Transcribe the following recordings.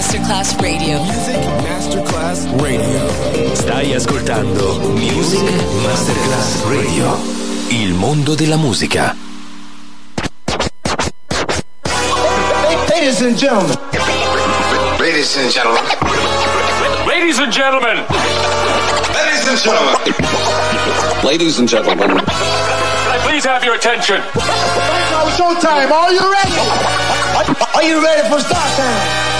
Masterclass Radio. Music Masterclass Radio. Stai ascoltando Music Masterclass Radio. Il mondo della musica. Ladies and gentlemen. Ladies and gentlemen. Ladies and gentlemen. Ladies and gentlemen. Ladies and gentlemen. Can I please have your attention? Now showtime. Are you ready? Are you ready for start time?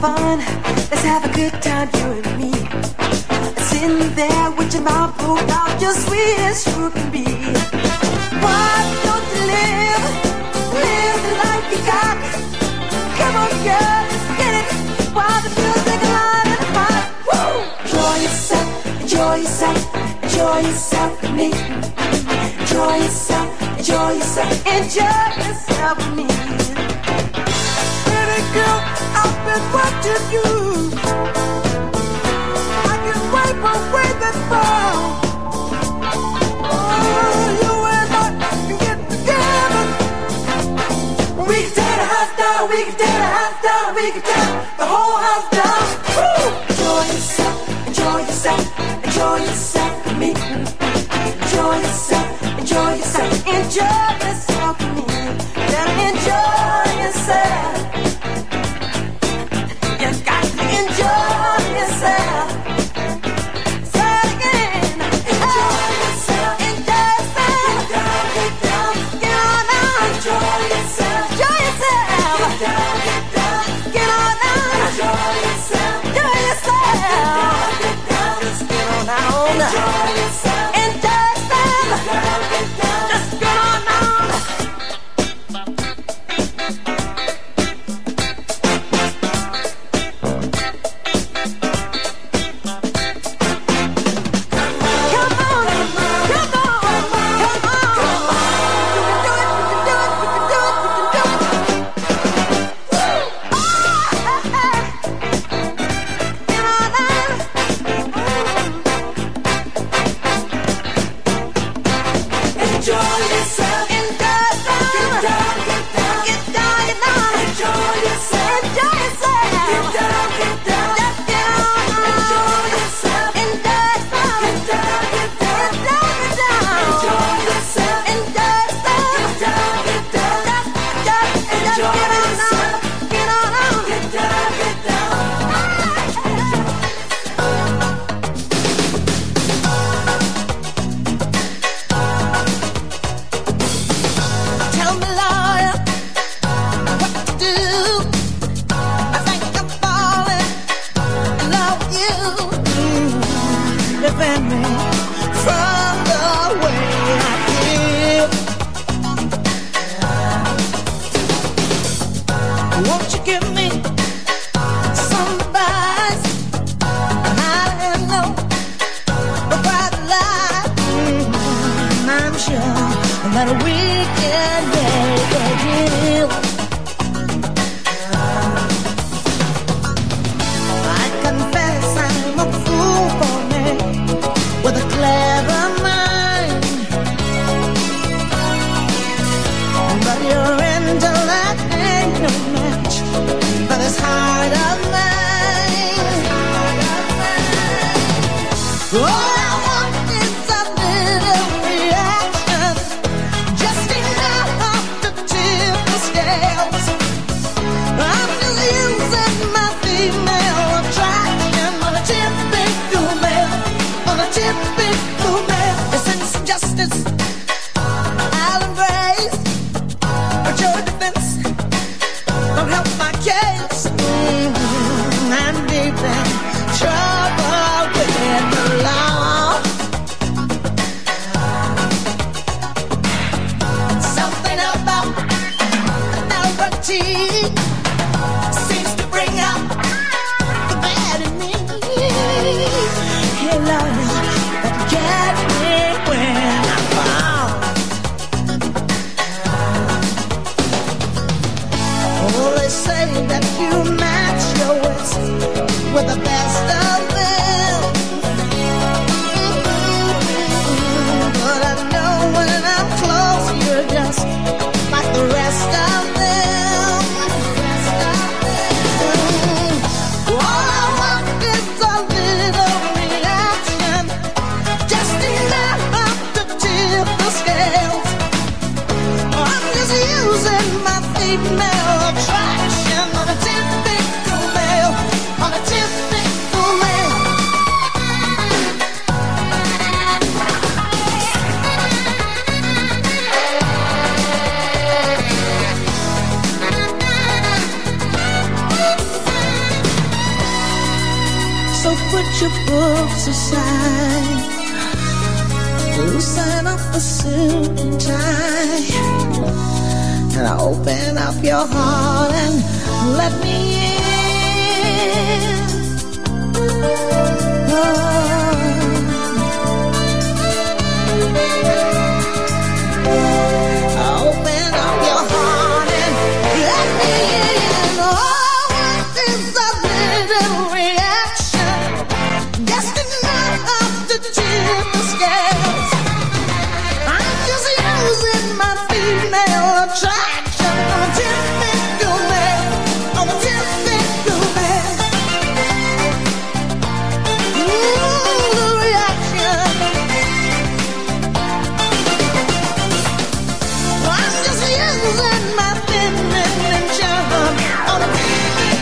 Fun, let's have a good time, you and me. Sitting there with your mouth pulled out, just sweet as you can be. Why don't you live, live the life you got? Come on, girl, get it. While the music loud and hot. Woo! Enjoy yourself, enjoy yourself, enjoy yourself with me. Enjoy yourself, enjoy yourself, enjoy yourself with me. Been watching you. I can wipe away that frown. Oh, you and I can get together. We can tear the house down, we can tear the house down, we can tear the whole house down. Woo! Enjoy yourself, enjoy yourself, enjoy yourself me. Enjoy yourself, enjoy yourself, enjoy yourself with me. Better enjoy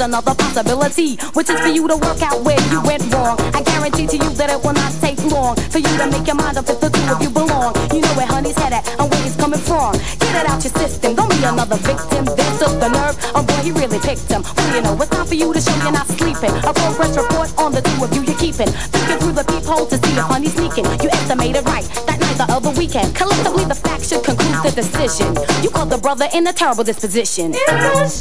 Another possibility, which is for you to work out where you went wrong. I guarantee to you that it will not take long for you to make your mind up if the two of you belong. You know where honey's head at and where he's coming from. Get it out your system, don't be another victim. This took the nerve, oh boy, he really picked him. Well, you know, it's time for you to show me you're not sleeping. A progress report on the two of you you're keeping. Looking through the peephole to see if honey's sneaking. You estimated right that night the other weekend. Collectively, the facts should conclude the decision. You called the brother in a terrible disposition. It's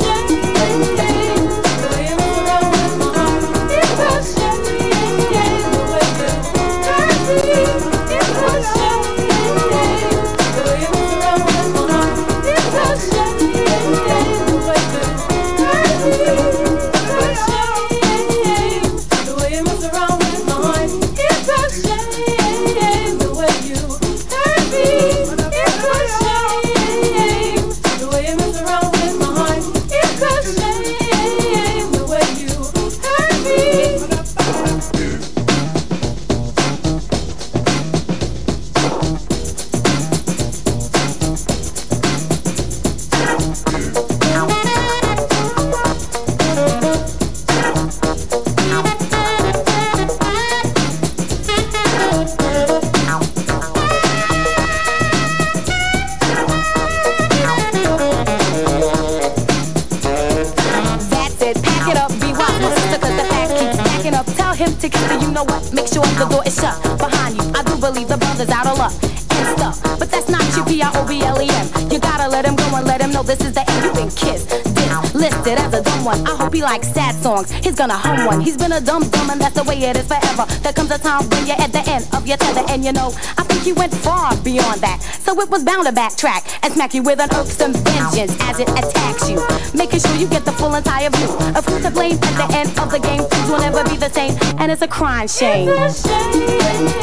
I hope he likes sad songs. He's gonna hum one. He's been a dumb dumb and that's the way it is forever. There comes a time when you're at the end of your tether and you know, I think he went far beyond that. So it was bound to backtrack and smack you with an irksome vengeance as it attacks you. Making sure you get the full entire view of who's to blame at the end of the game. Things will never be the same and it's a crying shame. It's a shame.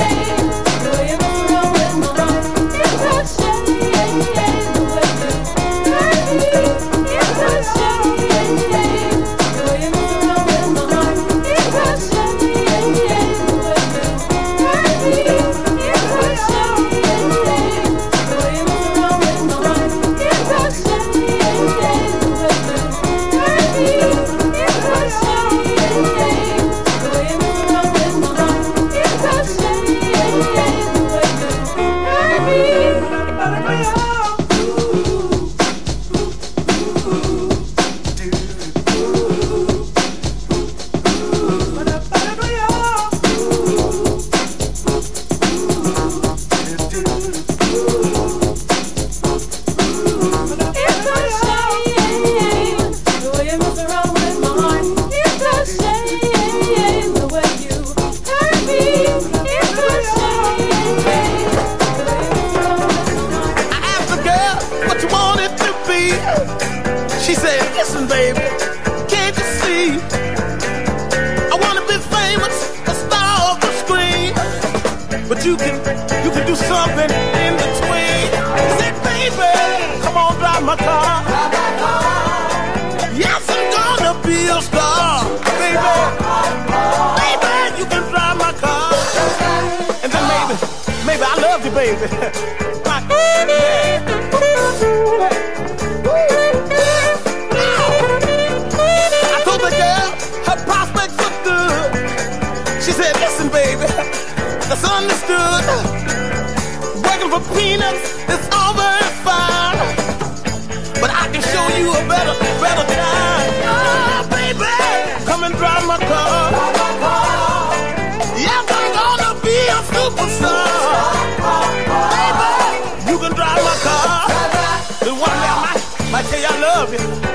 love you.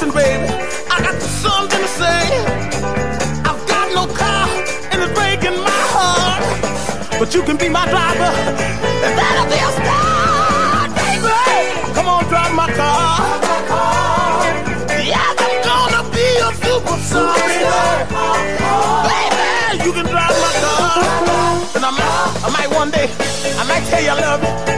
listen, baby, I got something to say. I've got no car and it's breaking my heart, but you can be my driver and that'll be a start, baby. Come on, drive my car. Yeah, I'm gonna be a superstar, baby. You can drive my car, and I might, I might one day, I might tell you I love you.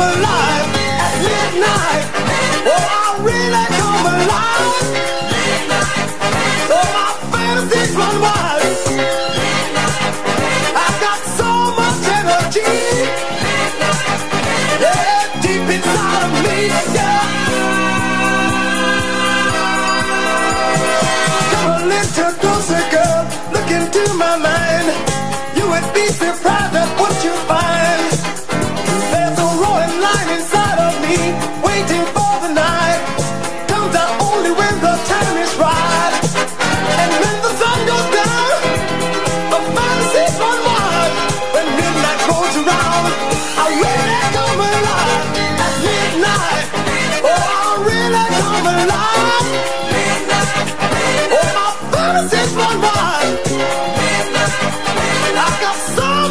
come alive at midnight. Oh, I really come alive.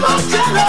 emotional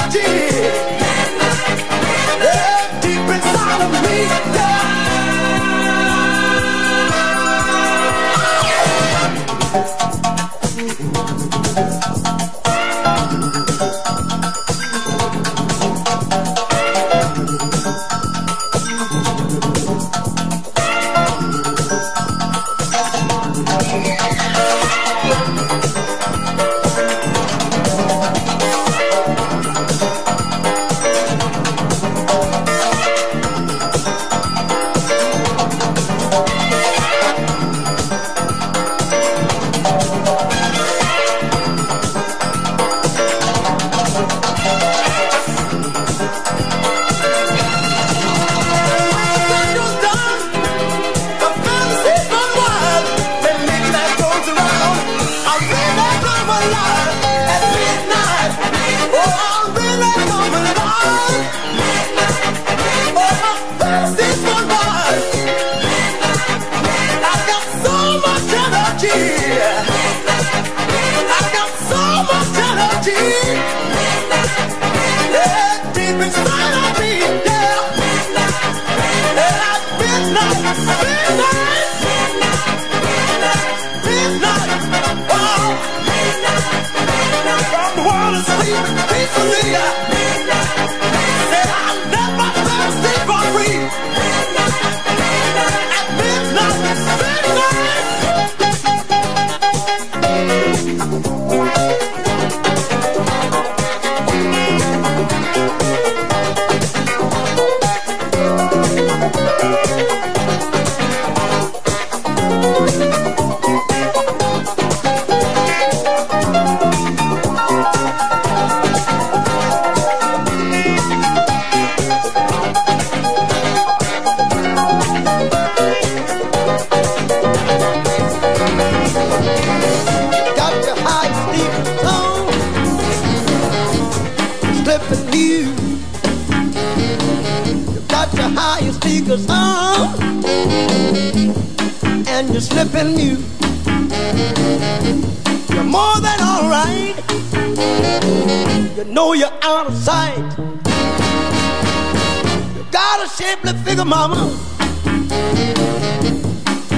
shapely figure, mama.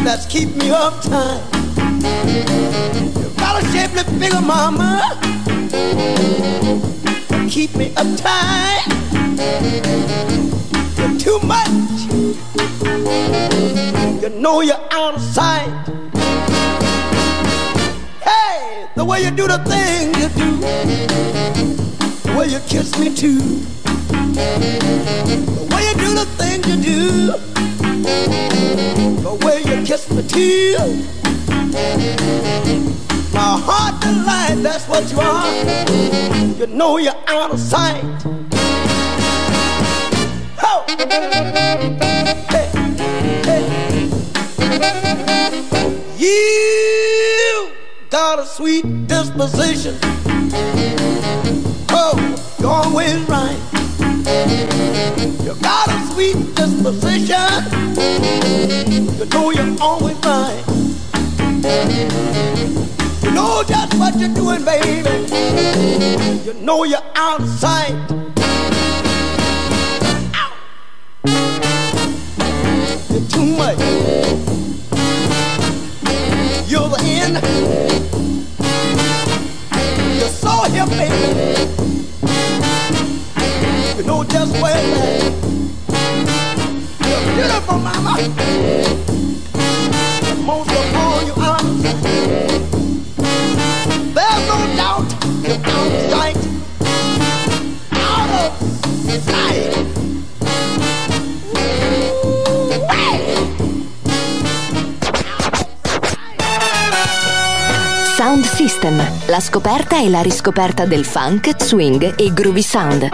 That's keep me up time. You got a shapely figure, mama. Keep me up time. You're too much. You know you're out of sight. Hey, the way you do the thing you do, the way you kiss me too you do the things you do, the way you kiss me too, My heart delight, that's what you are. You know you're out of sight. Ho! Hey, hey. You got a sweet disposition. Oh, you're always got a sweet disposition. You know you're always mine. You know just what you're doing, baby. You know you're outside. Ow. You're too much. You're the end. You're so hip, baby. You know just where. Beautiful, mama. Most of all, you are. There's no doubt you're out of sight. Out of sight. Sound System, la scoperta e la riscoperta del funk, swing e groovy sound.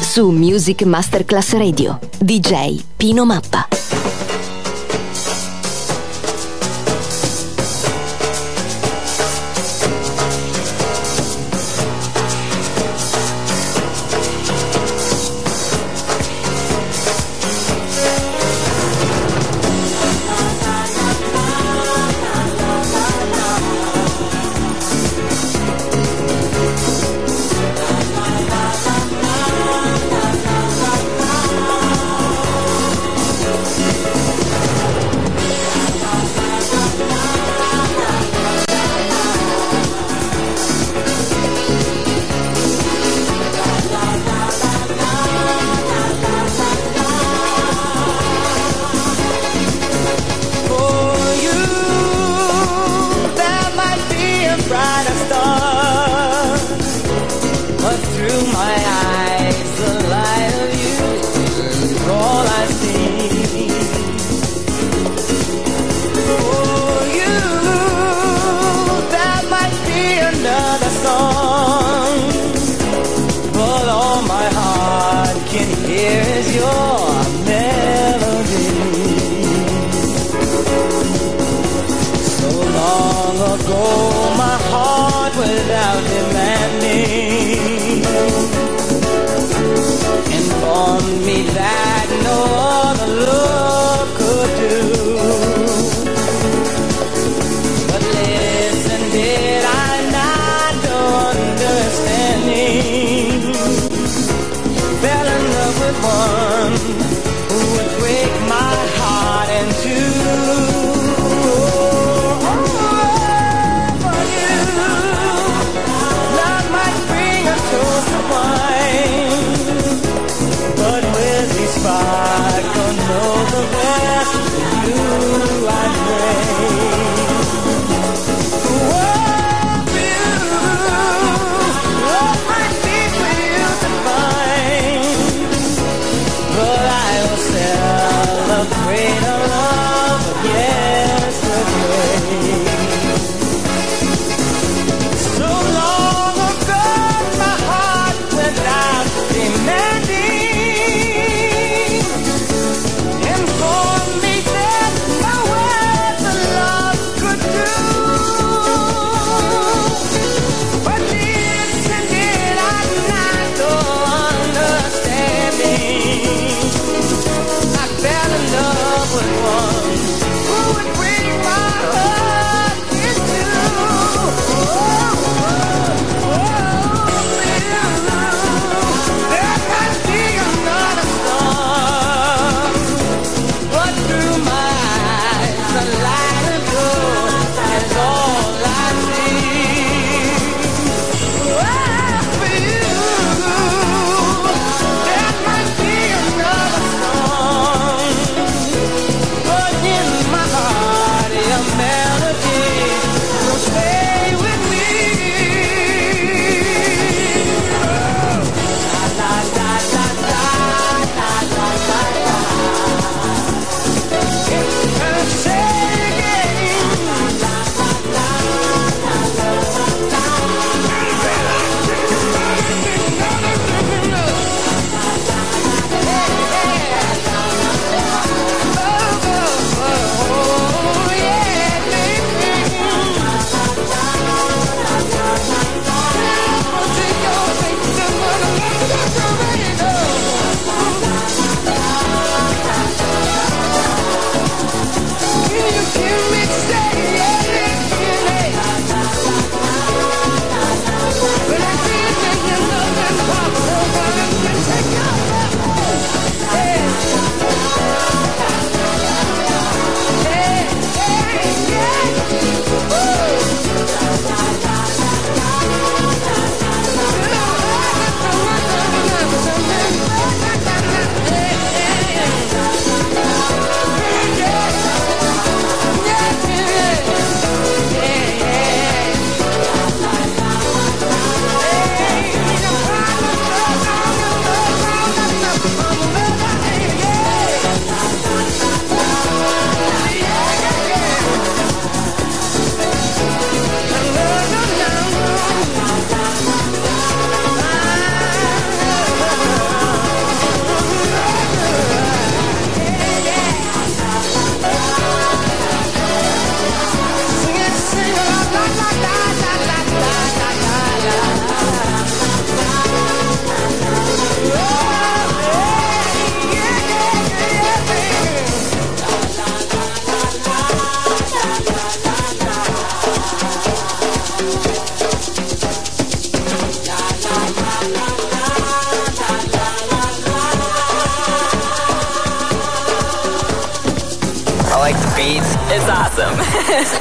Su Music Masterclass Radio, DJ Pino Mappa.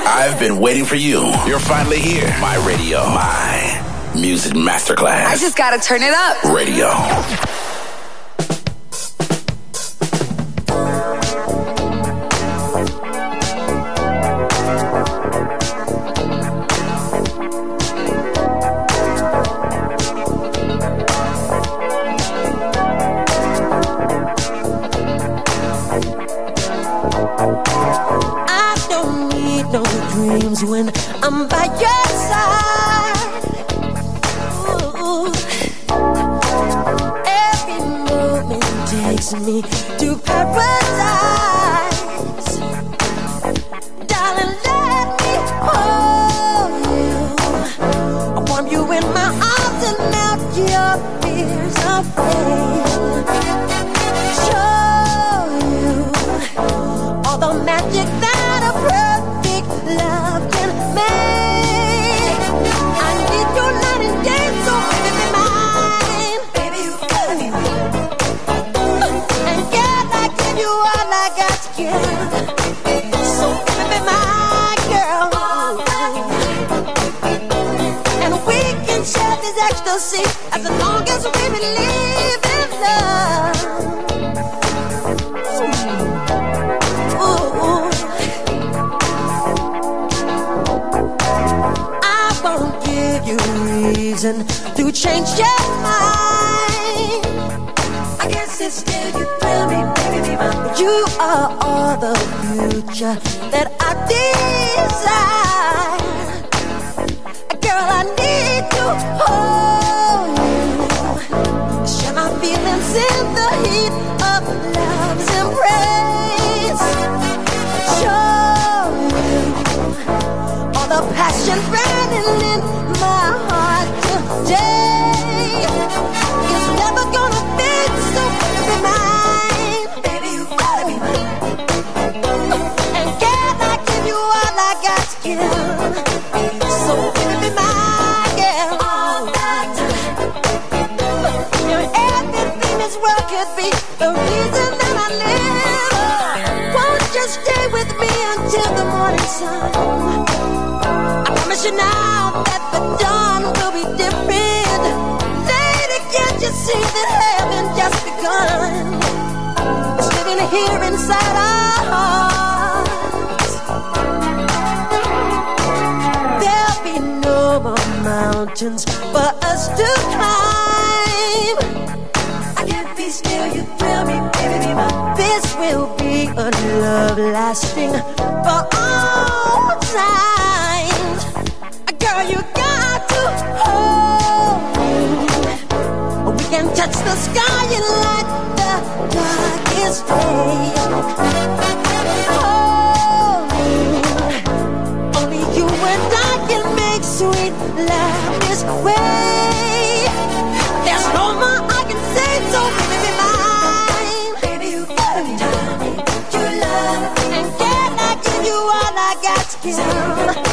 I've been waiting for you. You're finally here. My radio. My music masterclass. I just gotta turn it up. Radio. Won't reason to change your mind. I guess it's still you thrill me, baby. You are all the future that I desire. Girl, I need to hold you. Share my feelings in the heat of love's embrace. Show you all the passion now that i live. Don't just stay with me until the morning sun? I promise you now that the dawn see that heaven just begun? It's living here inside our hearts. There'll be no more mountains for us to climb. I can't be still, you thrill me, baby, be mine. This will be a love lasting for all times. The sky and light the darkest day. Me. Only you and I can make sweet love this way. There's no more I can say, so baby, be mine. Baby, you gotta be mine. You love, and can I give you all I got to give?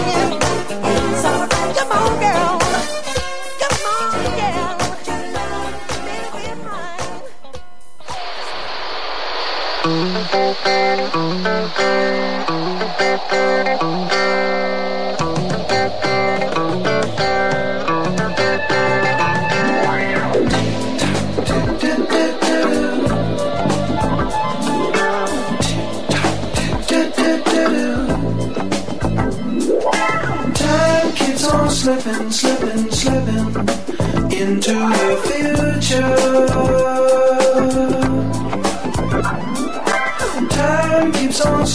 slipping, slipping, slipping into the future.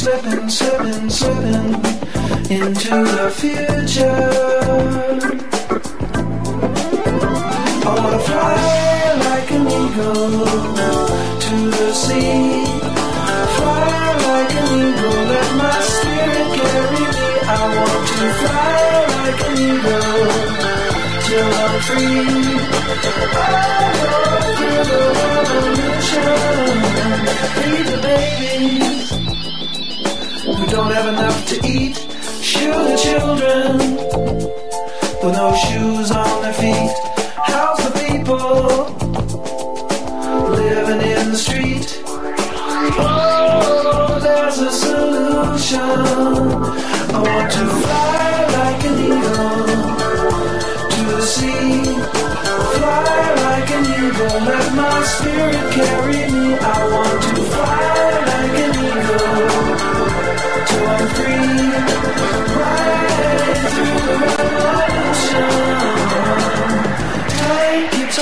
Slipping, slipping, slipping into the future. I wanna fly like an eagle to the sea. Fly like an eagle, let my spirit carry me. I want to fly like an eagle till I'm free. I go through the revolution. Babies who don't have enough to eat. Shoe the children with no shoes on their feet. How's the people living in the street? Oh, there's a solution. I want to fly like an eagle to the sea. Fly like an eagle, let my spirit carry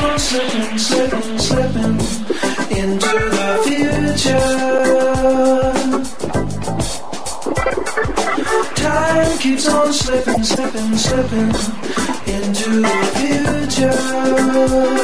on slipping, slipping, slipping into the future. Time keeps on slipping, slipping, slipping into the future.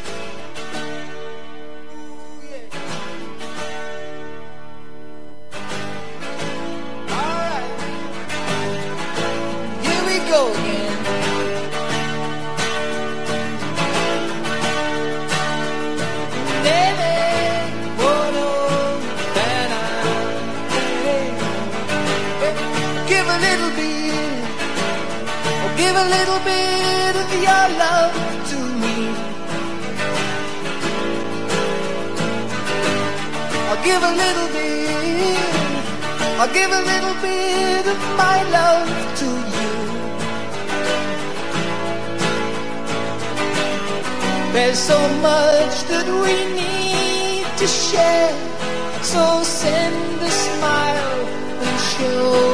Little bit of my love to you. There's so much that we need to share. So send a smile and show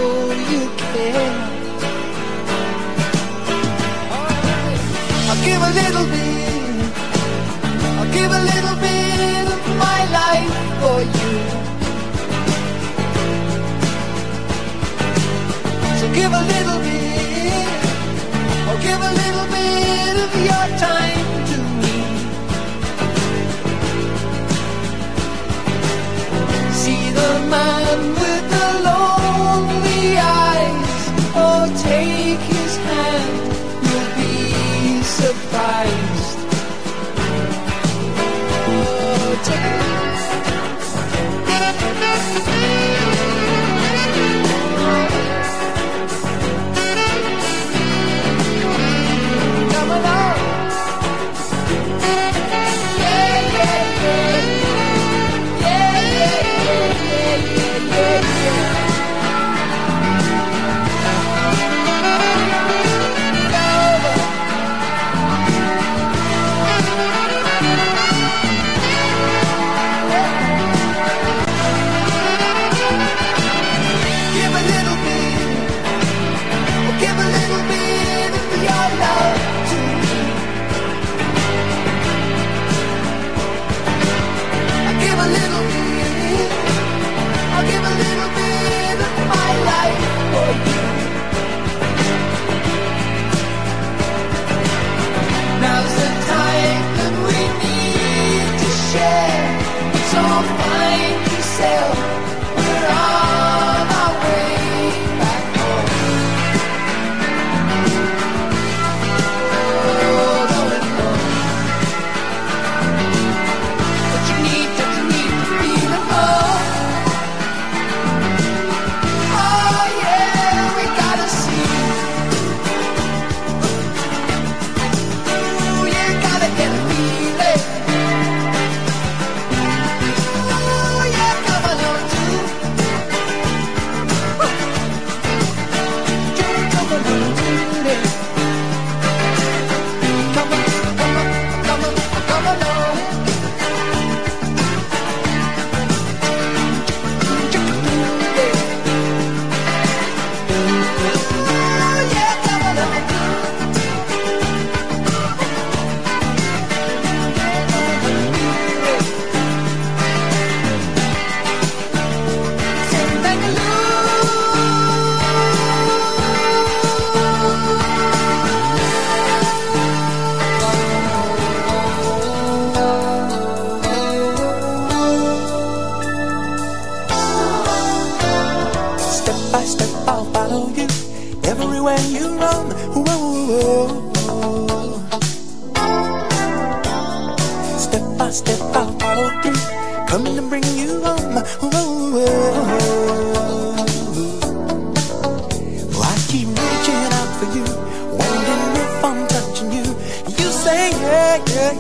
give a little bit. Or give a little bit of your time to me. See the man with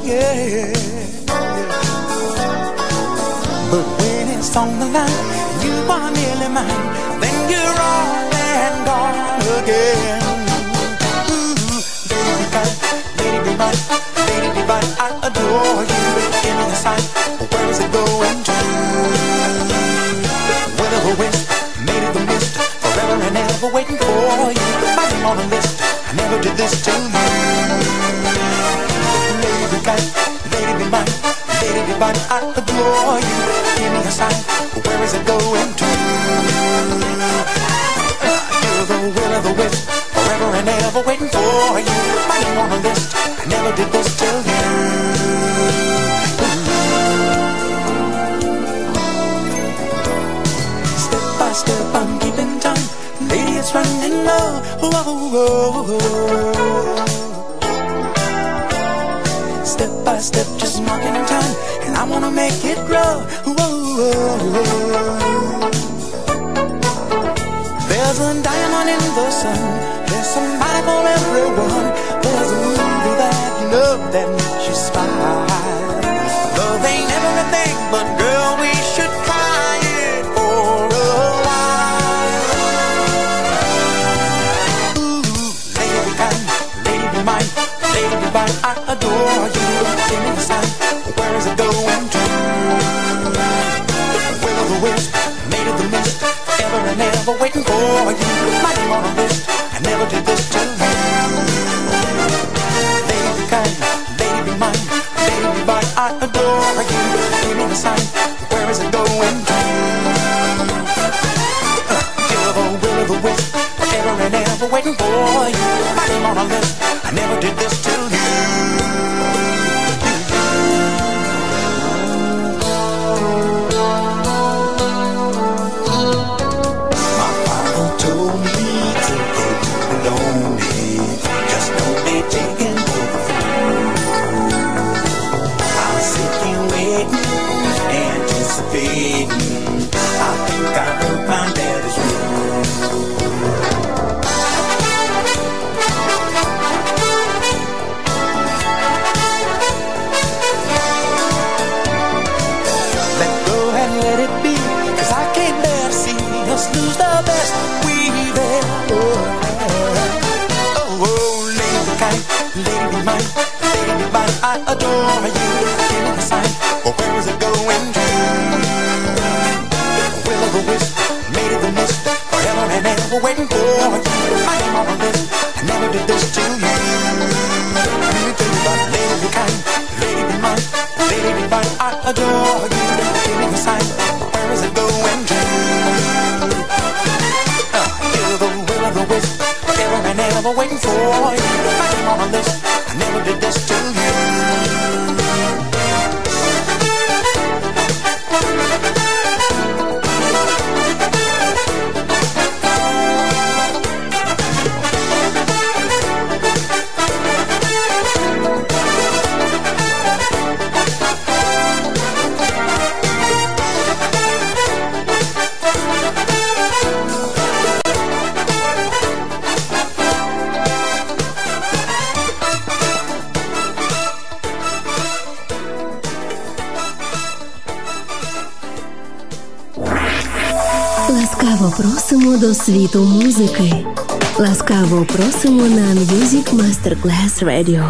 yeah, yeah. But when it's on the line, you are nearly mine. Then you're all and gone again. Ooh, baby, mine, baby, mine, baby, mine. I adore you. Give me a sign. Where is it going to? Of a made of the mist, forever and ever waiting for you. Name on a list. I never did this to you. Mine. I adore you. Give me a sign. Where is it going to? You're the will of the wisp, forever and ever waiting for you. My name on a list. I never did this till you. Step by step, I'm keeping time. Lady, it's running low. Whoa, whoa, whoa. Wanna make it grow. Whoa. There's a diamond in the sun. There's somebody for everyone. There's a movie that you know that for you. My name on a list. I never did this to this to you. You about lady kind, lady mine, lady mine. I adore you. Give me a sign. Where is it going to? Uh, you're the will of the wisp, forever and ever waiting for you. I am on a list. I never did this to you. До світу музики. Ласкаво просимо на Music Masterclass Radio.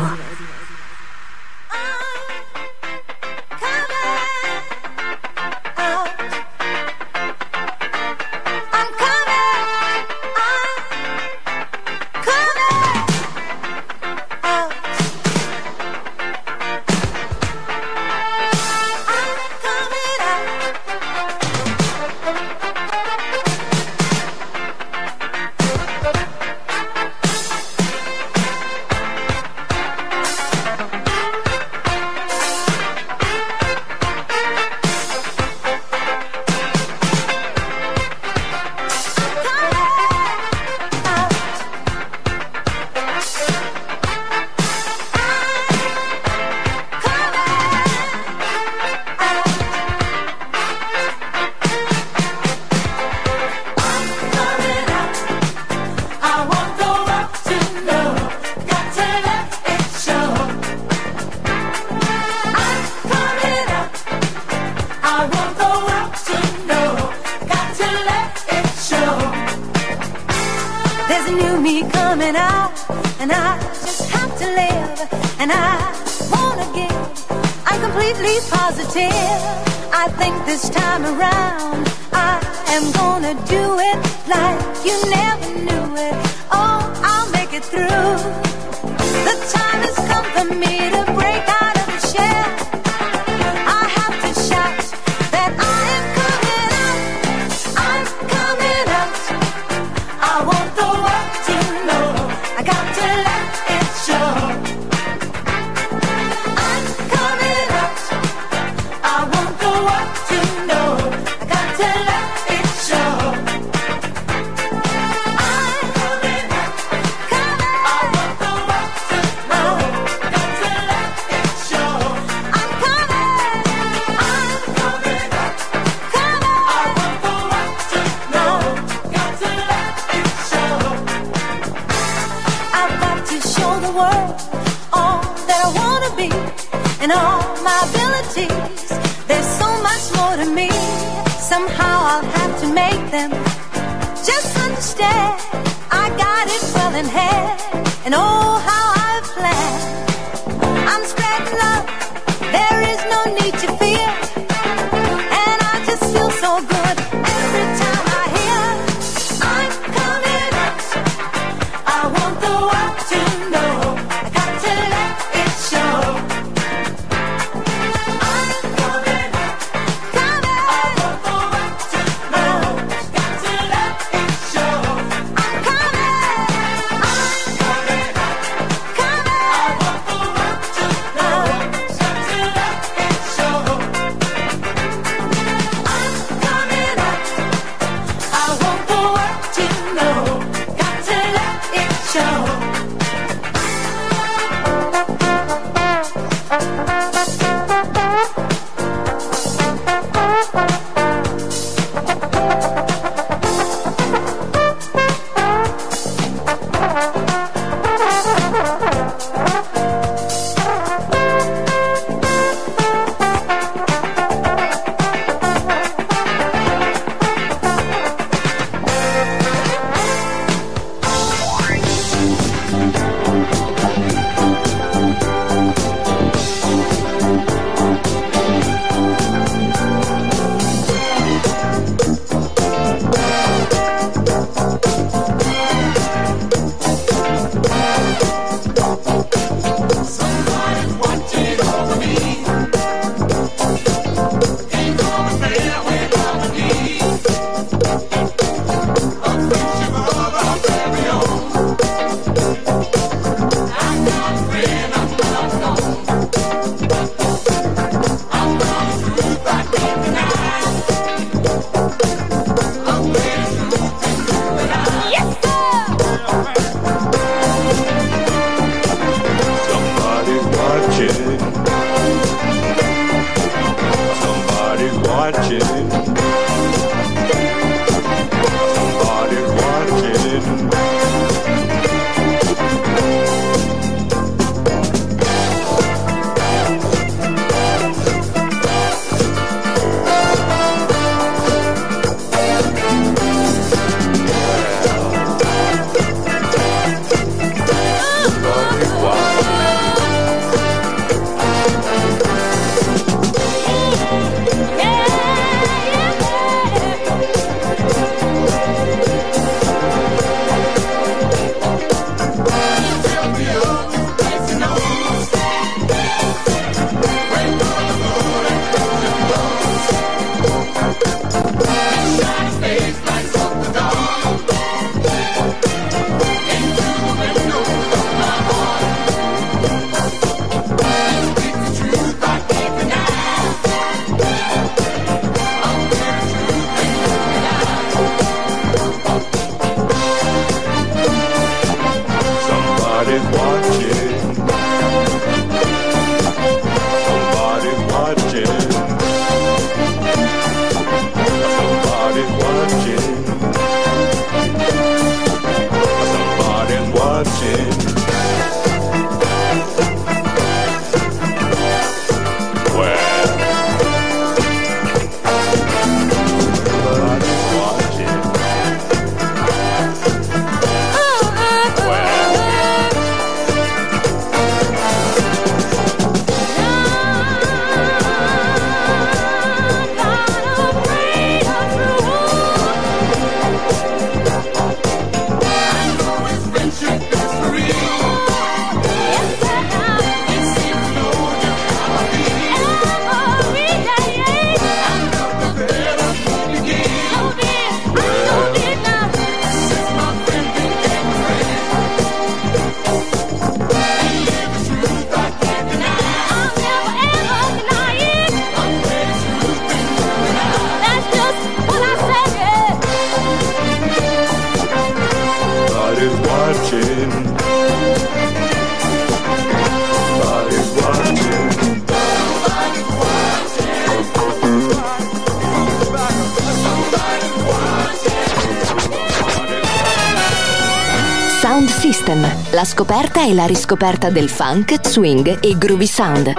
E la riscoperta del funk, swing e groovy sound.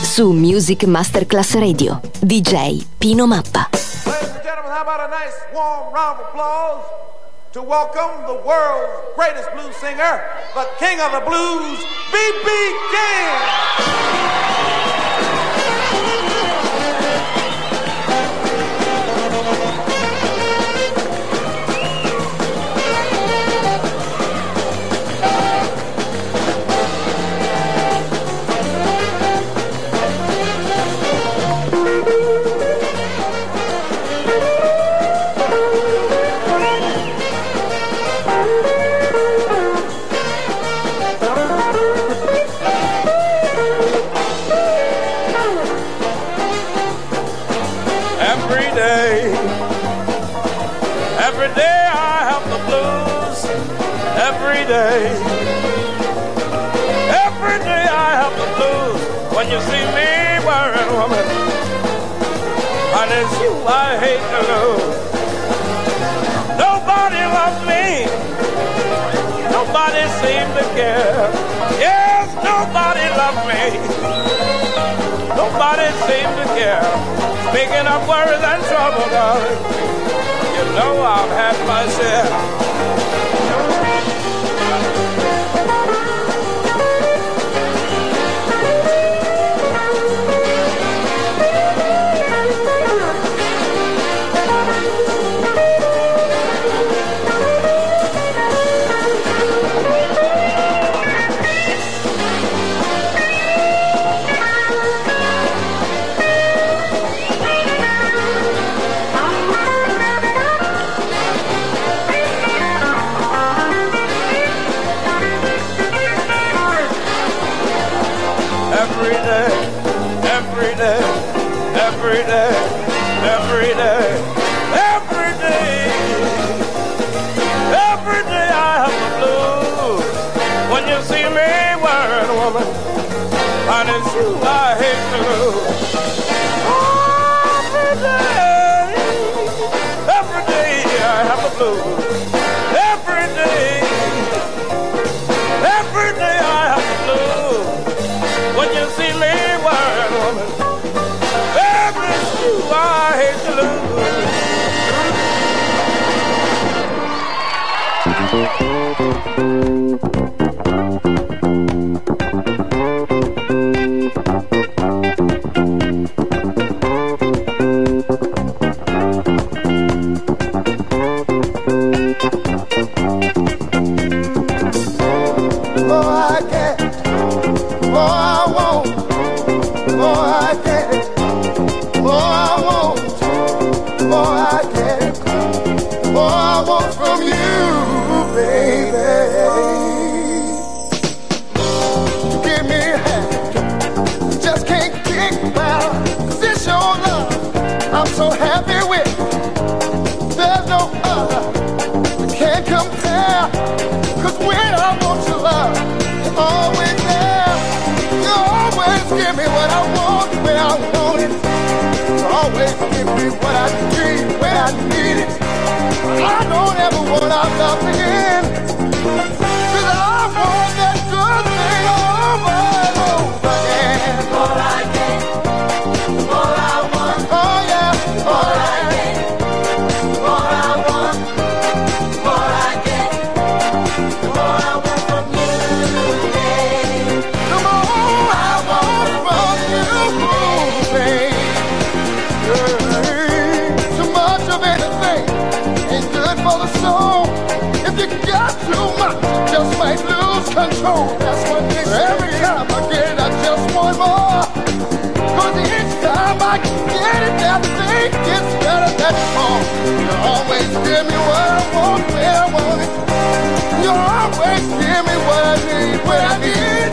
Su Music Masterclass Radio, DJ Pino Mappa. Ladies and gentlemen, how about a nice warm round of applause to welcome the world's greatest blues singer, the king of the blues, B.B. King. Care. Yes, nobody loves me. Nobody seems to care. Speaking of worries and trouble, darling, you know I've had my share. Every day, every day, every day. I have the blues. When you see me wearing a woman, it's you I hate to lose. What I need when I need it. I don't ever want our love to soul. If you got too much, just might lose control. That's what they. Every time I get it, I just want more. Cause each time I get it, that thing gets better than before. You always give me what I want, where I want it. You always give me what I need, when I need.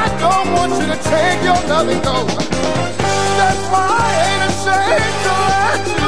I don't want you to take your love and. That's why I ain't ashamed to let you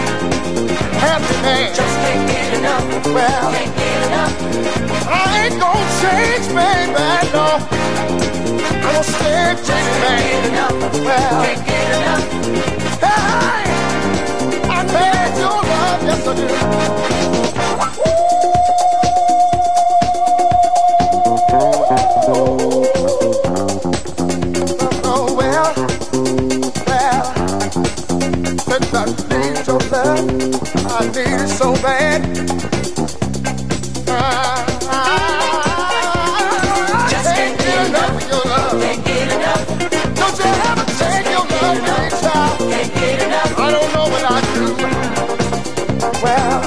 happy man. Just can't get enough. Well, can't get enough. I ain't gonna change, baby, no. I'm gonna stay just man. Enough. Well, can't get enough. Hey, I need your love, yes I do. Oh, well, well, since I need your love, need it so bad. I, just can't get enough of your love. Can't get enough. Don't you ever your love child. Can't get enough. I don't know what I do. Well,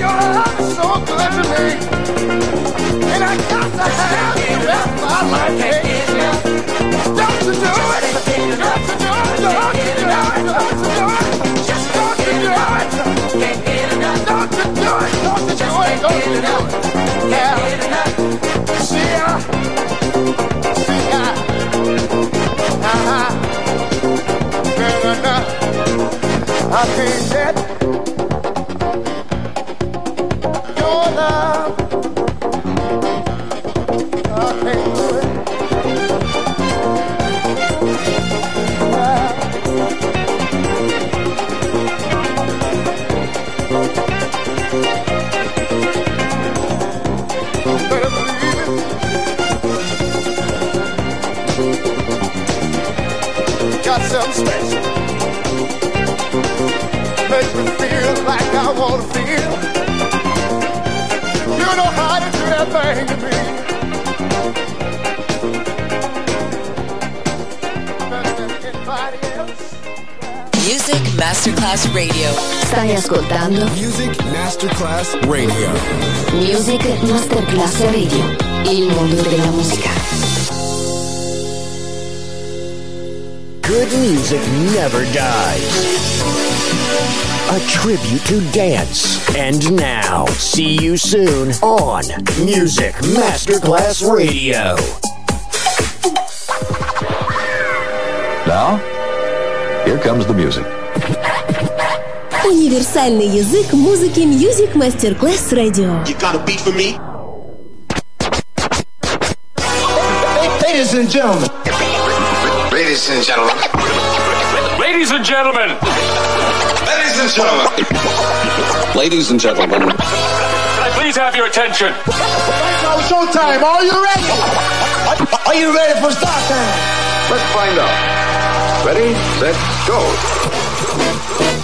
your love is so good me. And I got to have my life. Can't. Don't you do enough. Like I wanna feel. You know how to do that thing to me. Better than anybody else. Music Masterclass Radio. Stai ascoltando Music Masterclass Radio. Music Masterclass Radio. Il mondo della musica. Good music never dies A tribute to dance. And now, see you soon on Music Masterclass Radio. Now, here comes the music. Универсальный язык музыки Music Masterclass Radio. You got a beat for me? Ladies and gentlemen. Ladies and gentlemen. Ladies and gentlemen. Ladies and gentlemen. Ladies and gentlemen. Can I please have your attention? Now showtime. Are you ready? Are you ready for start time? Let's find out. Ready, set, go.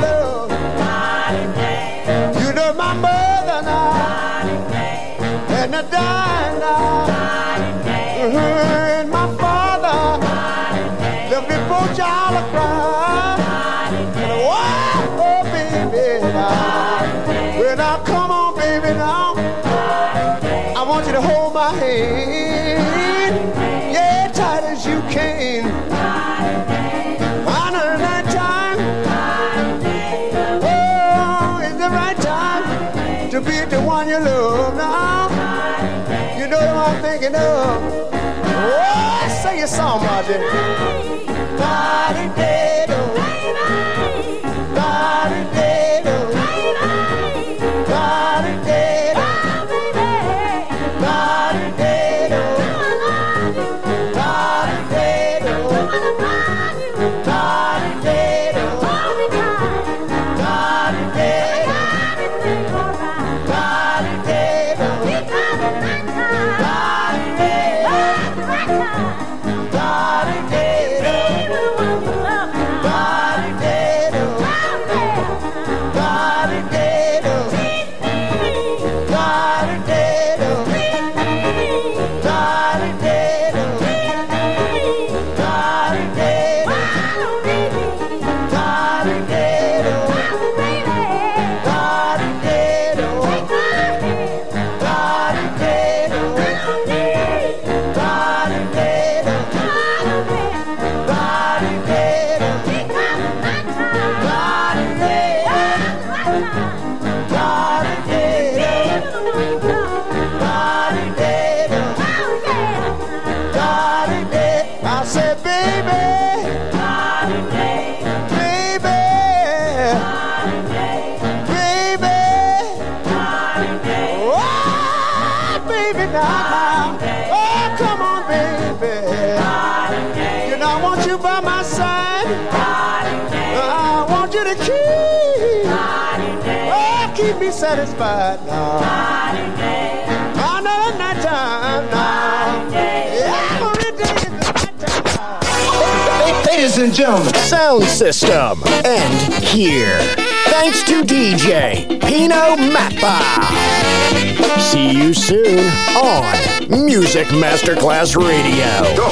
Love. My mother now. Mhm, And my father me oh, baby now, well now come on, baby now. I want you to hold my hand, yeah, tight as you can. Thinking of. Oh, sing a song, dear. La-di-da-do. Oh, keep me satisfied now. Another night time now. Every day is the night time. Ladies and gentlemen, sound system. And here, thanks to DJ Pino Mappa. See you soon on Music Masterclass Radio.